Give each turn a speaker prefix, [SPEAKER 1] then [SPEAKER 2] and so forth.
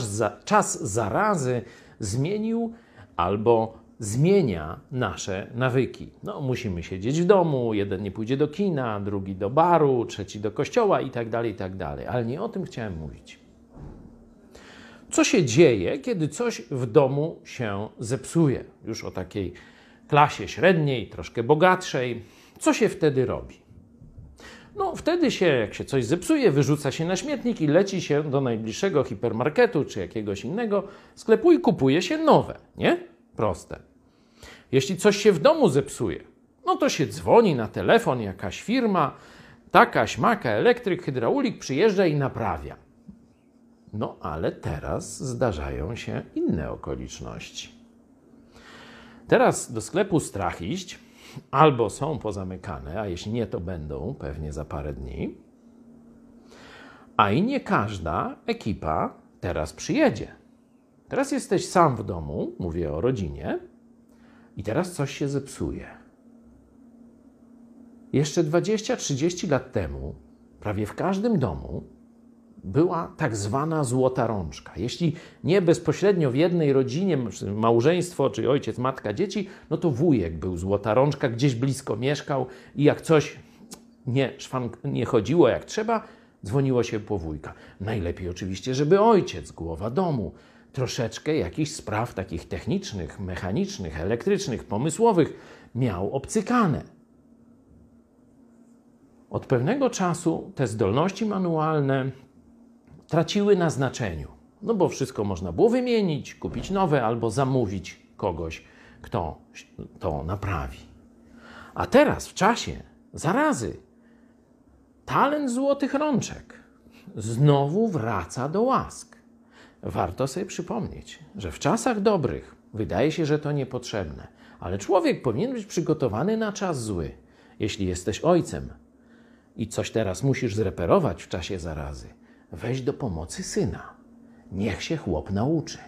[SPEAKER 1] za, czas zarazy zmienił albo zmienia nasze nawyki. No, musimy siedzieć w domu, jeden nie pójdzie do kina, drugi do baru, trzeci do kościoła i tak dalej, i tak dalej. Ale nie o tym chciałem mówić. Co się dzieje, kiedy coś w domu się zepsuje? Już o takiej klasie średniej, troszkę bogatszej. Co się wtedy robi? Wtedy się, jak się coś zepsuje, wyrzuca się na śmietnik i leci się do najbliższego hipermarketu czy jakiegoś innego sklepu i kupuje się nowe, nie? Proste. Jeśli coś się w domu zepsuje, no to się dzwoni na telefon jakaś firma, takaś maka, elektryk, hydraulik przyjeżdża i naprawia. No ale teraz zdarzają się inne okoliczności. Teraz do sklepu strach iść, albo są pozamykane, a jeśli nie, to będą pewnie za parę dni. A i nie każda ekipa teraz przyjedzie. Teraz jesteś sam w domu, mówię o rodzinie, i teraz coś się zepsuje. Jeszcze 20-30 lat temu, prawie w każdym domu, była tak zwana złota rączka. Jeśli nie bezpośrednio w jednej rodzinie, małżeństwo, czy ojciec, matka, dzieci, no to wujek był złota rączka, gdzieś blisko mieszkał i jak coś nie, szwank, nie chodziło jak trzeba, dzwoniło się po wujka. Najlepiej oczywiście, żeby ojciec, głowa domu, troszeczkę jakichś spraw takich technicznych, mechanicznych, elektrycznych, pomysłowych miał obcykane. Od pewnego czasu te zdolności manualne traciły na znaczeniu. No bo wszystko można było wymienić, kupić nowe albo zamówić kogoś, kto to naprawi. A teraz, w czasie zarazy, talent złotych rączek znowu wraca do łask. Warto sobie przypomnieć, że w czasach dobrych wydaje się, że to niepotrzebne, ale człowiek powinien być przygotowany na czas zły. Jeśli jesteś ojcem i coś teraz musisz zreperować w czasie zarazy, weź do pomocy syna. Niech się chłop nauczy.